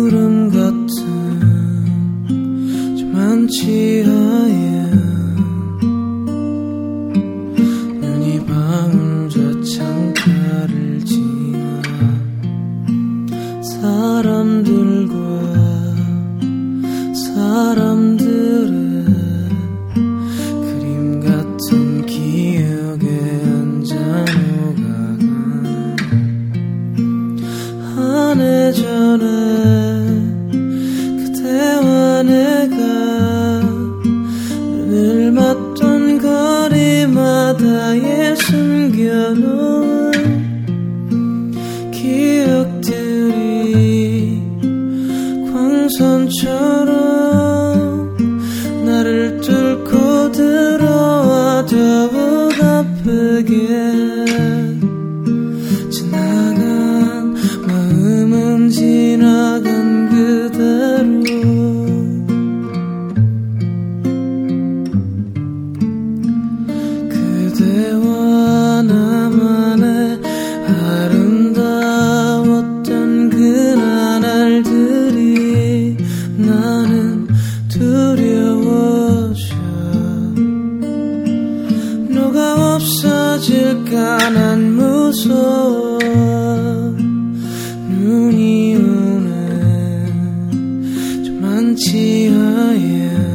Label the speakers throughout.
Speaker 1: 구름 같은 저만치 하얀 눈이 오는 저 만지아의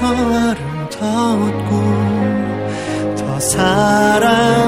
Speaker 1: 그래서 아름다웠고 더 사랑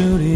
Speaker 1: shooting.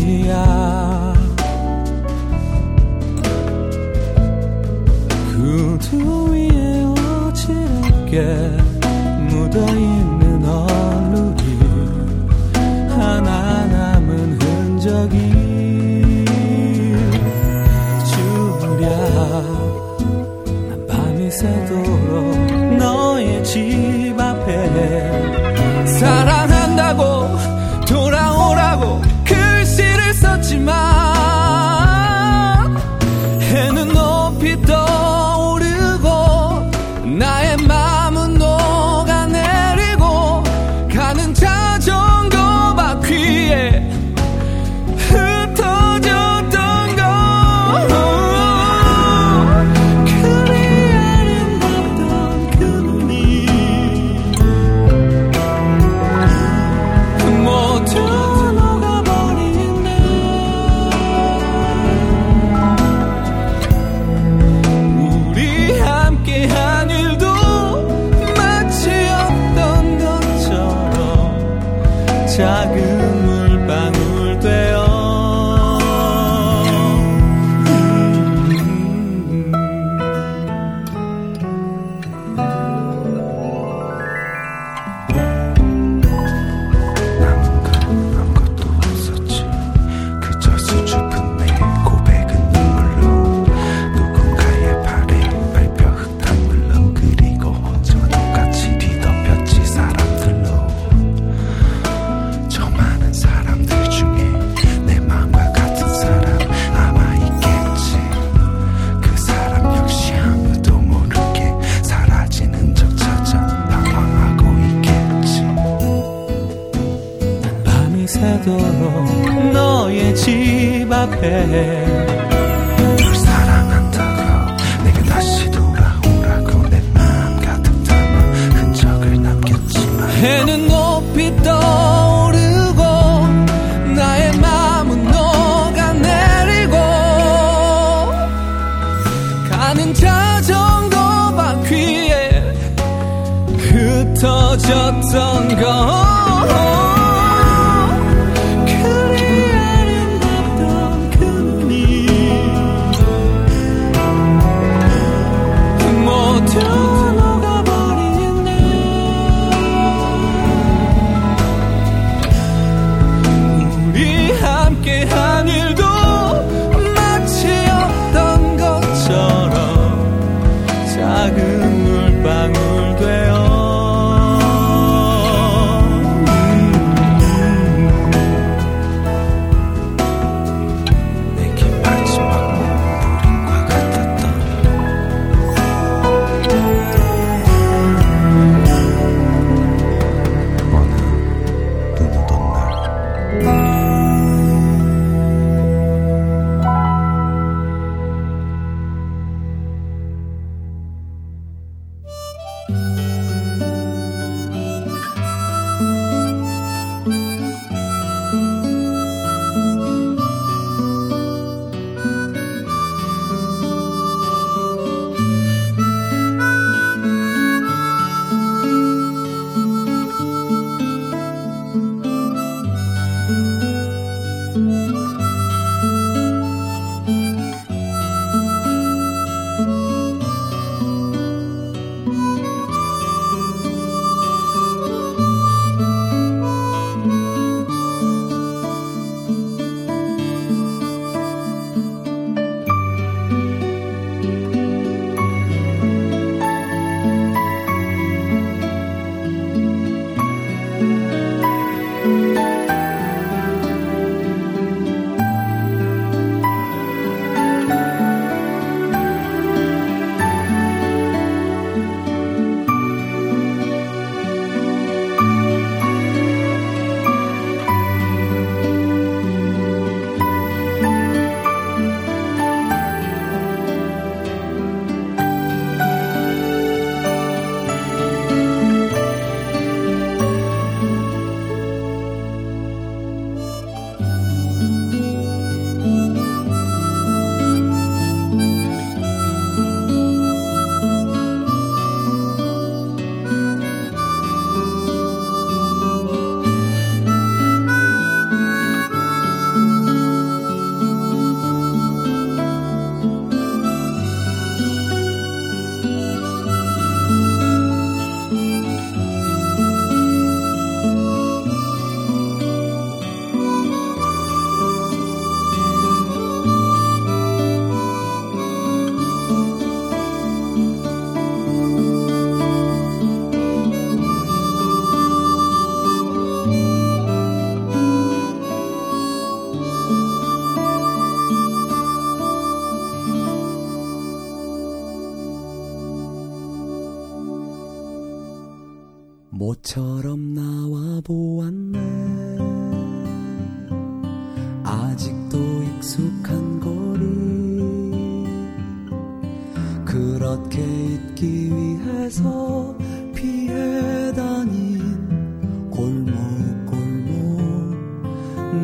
Speaker 2: 멀리서 피해 다닌 골목골목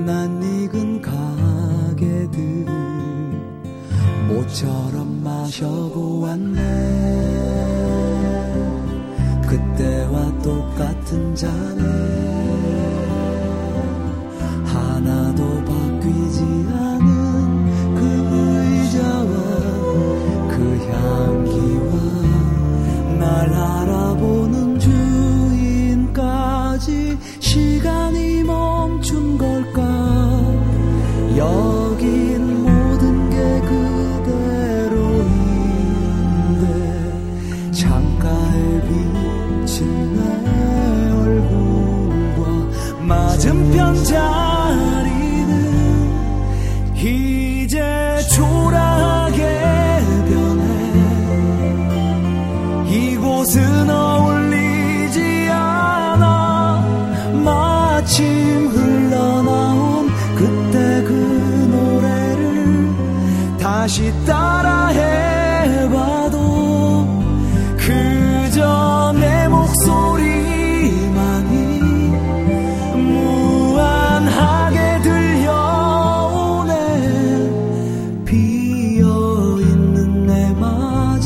Speaker 2: 난 익은 가게들 모처럼 마셔보았네. 그때와 똑같은 잔에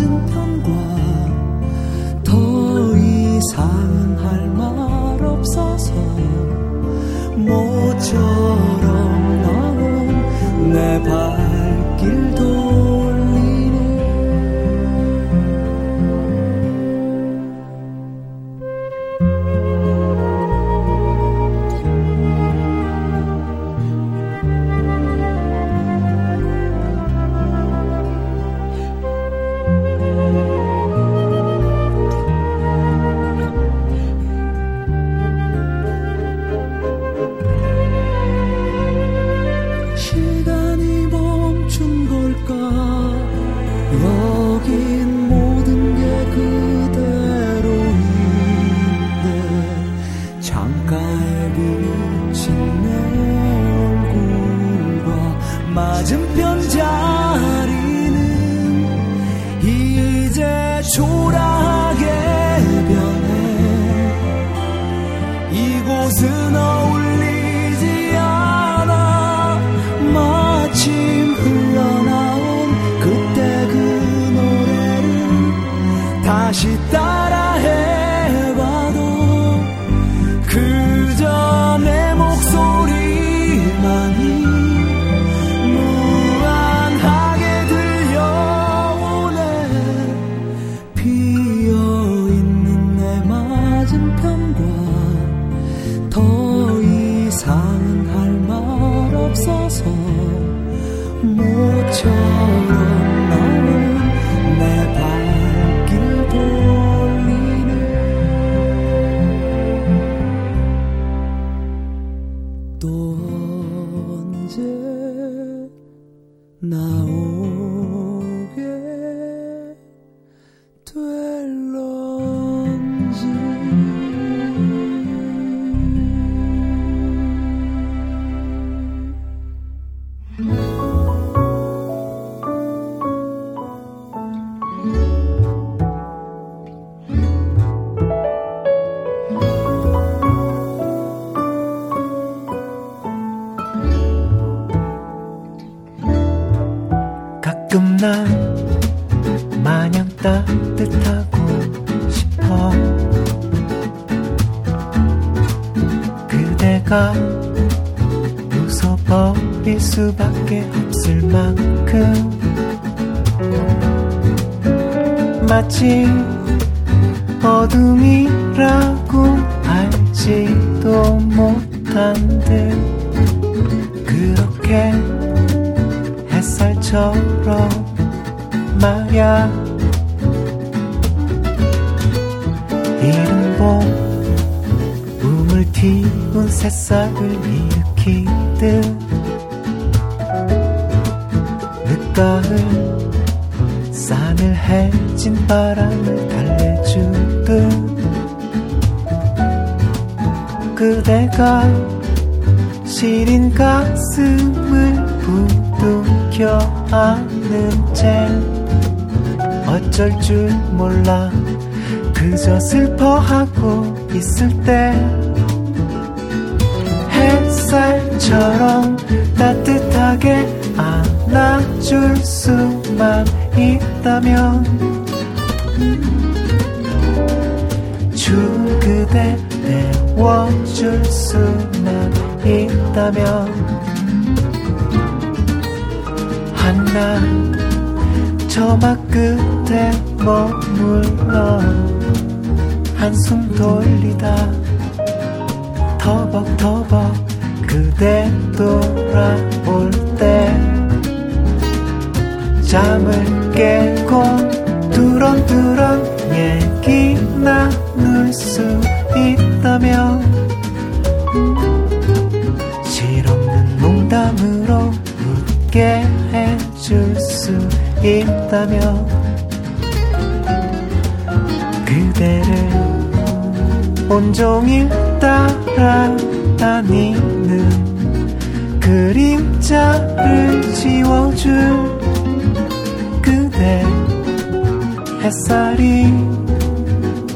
Speaker 3: and 햇살처럼 말야. 이른 봄 우물 튀운 새싹을 일으키듯 늦가을 산을 해진 바람을 달래주듯 그대가 시린 가슴을 부 둥켜 안는 채 어쩔 줄 몰라. 그저 슬퍼하고 있을 때 햇살처럼 따뜻하게 안아줄 수만 있다면 주 그대 내워줄 수만 있다면 한날 저막 끝에 머물러 한숨 돌리다 터벅터벅 그대 돌아올 때 잠을 깨고 두런두런 얘기 나눌 수 있다면 실없는 농담으로 웃게 해줄 수 있다면 그대를 온종일 따라다니는 그림자를 지워줄 그대 햇살이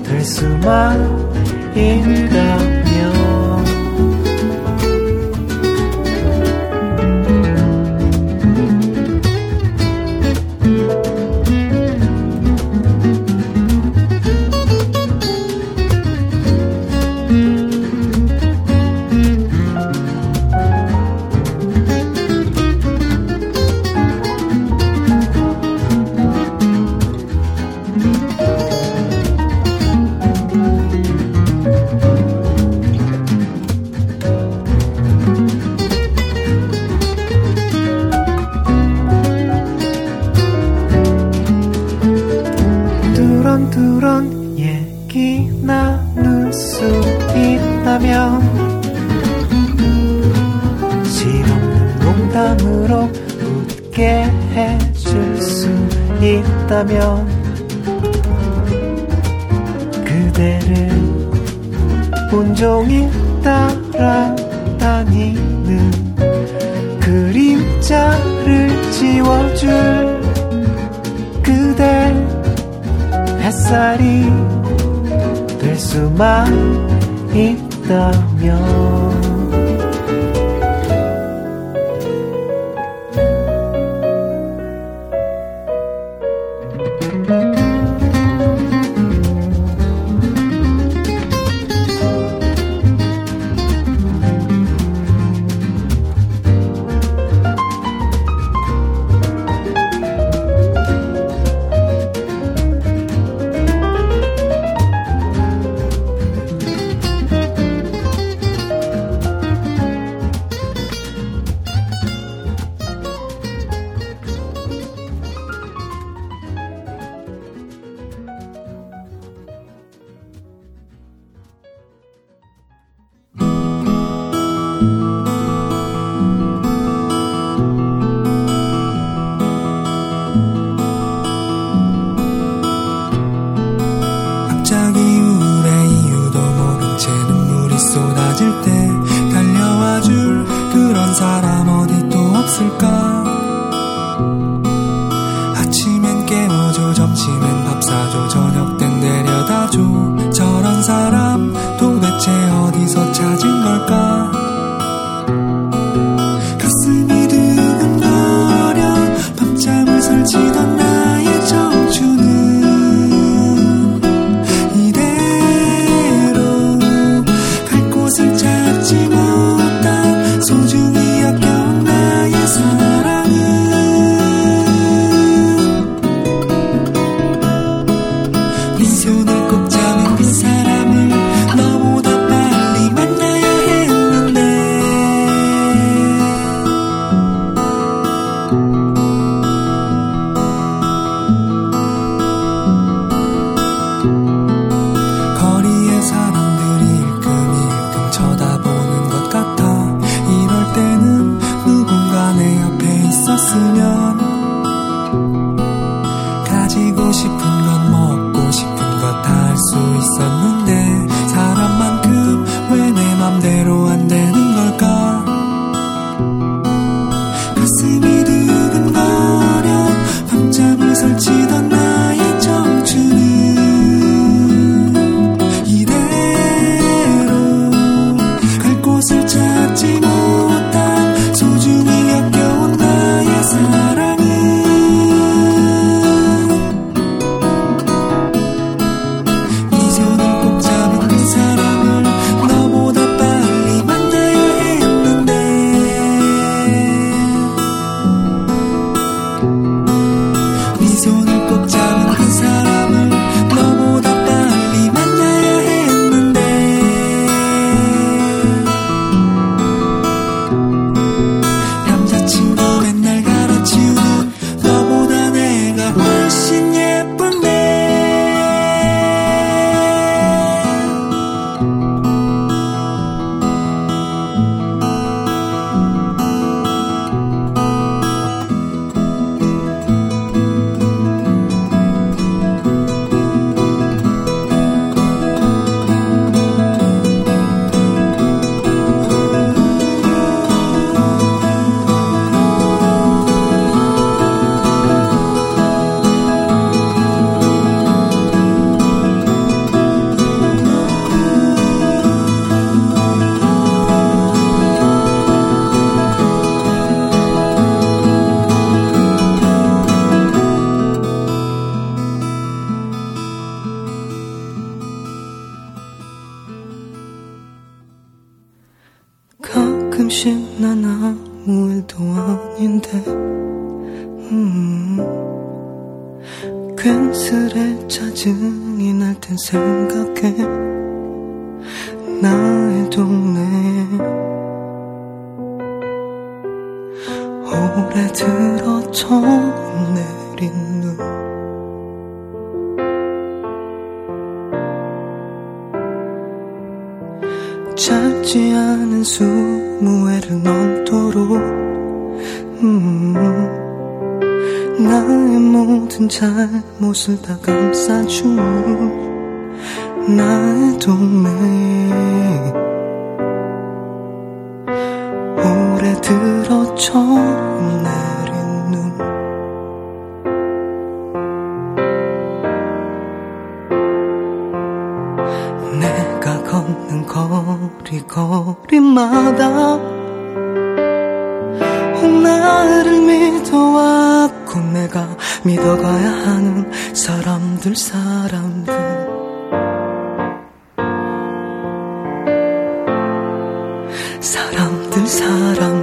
Speaker 3: 될 수만 있다 될 수만 있다면
Speaker 1: 찾은 짜증이 날 땐 생각해. 나의 동네. 오래 들어 처음 내린 눈. 짧지 않은 스무 해를 넘도록 음, 나의 모든 잘못을 다 감싸준 나의 동네. 오래 들어 처음 내린 눈. 내가 걷는 거리 거리마다 믿어왔고 내가 믿어가야 하는 사람들 사람들. 사람들 사람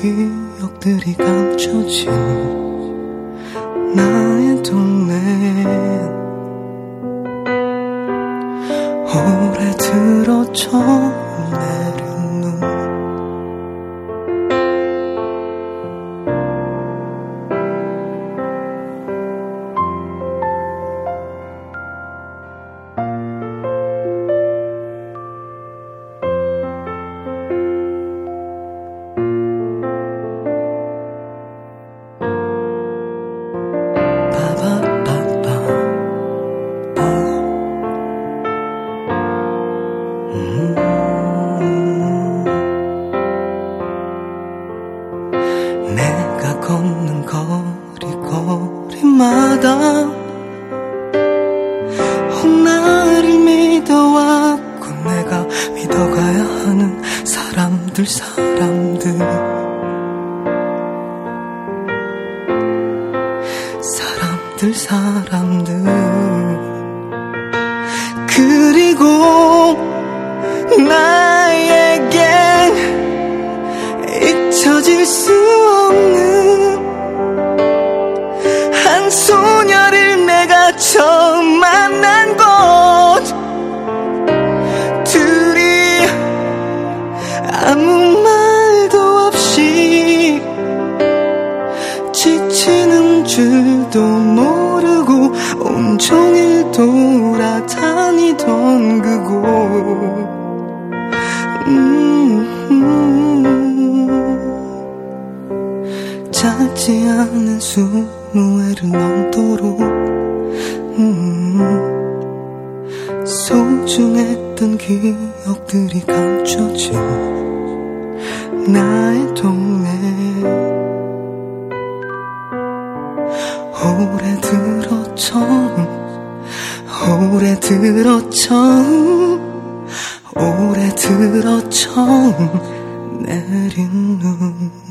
Speaker 1: 기억들이 감춰진 사람들. 사람들 사람들 해를 넘도록 음, 소중했던 기억들이 감춰진 나의 동네. 오래 들어 처음 오래 들어 처음 오래 들어 처음 내린 눈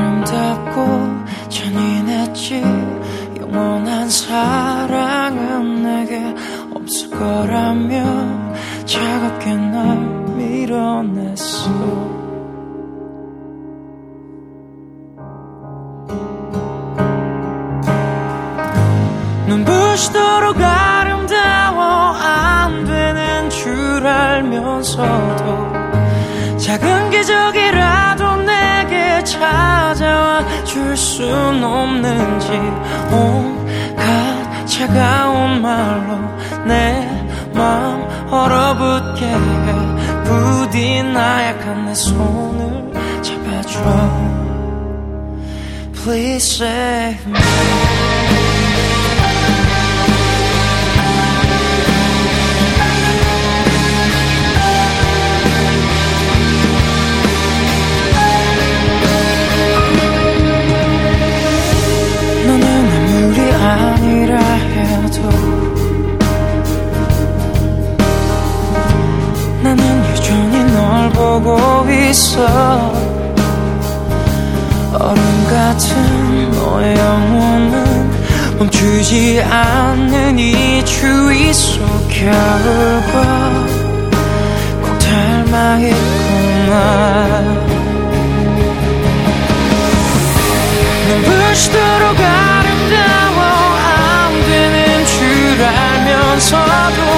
Speaker 4: 아름답고 잔인했지. 영원한 사랑은 내게 없을 거라며 차갑게 날 밀어냈어. 눈부시도록 아름다워 안 되는 줄 알면서도 작은 기적이 줄순 없는지 온갖 차가운 말로 내 마음 얼어붙게 해. 부디 나약한 내 손을 잡아줘. Please save me 해도 나는 여전히 널 보고 있어. 얼음 같은 너의 영혼은 멈추지 않는 이 추위 속 겨울과. 꼭 닮아있구나 눈부시도록 알면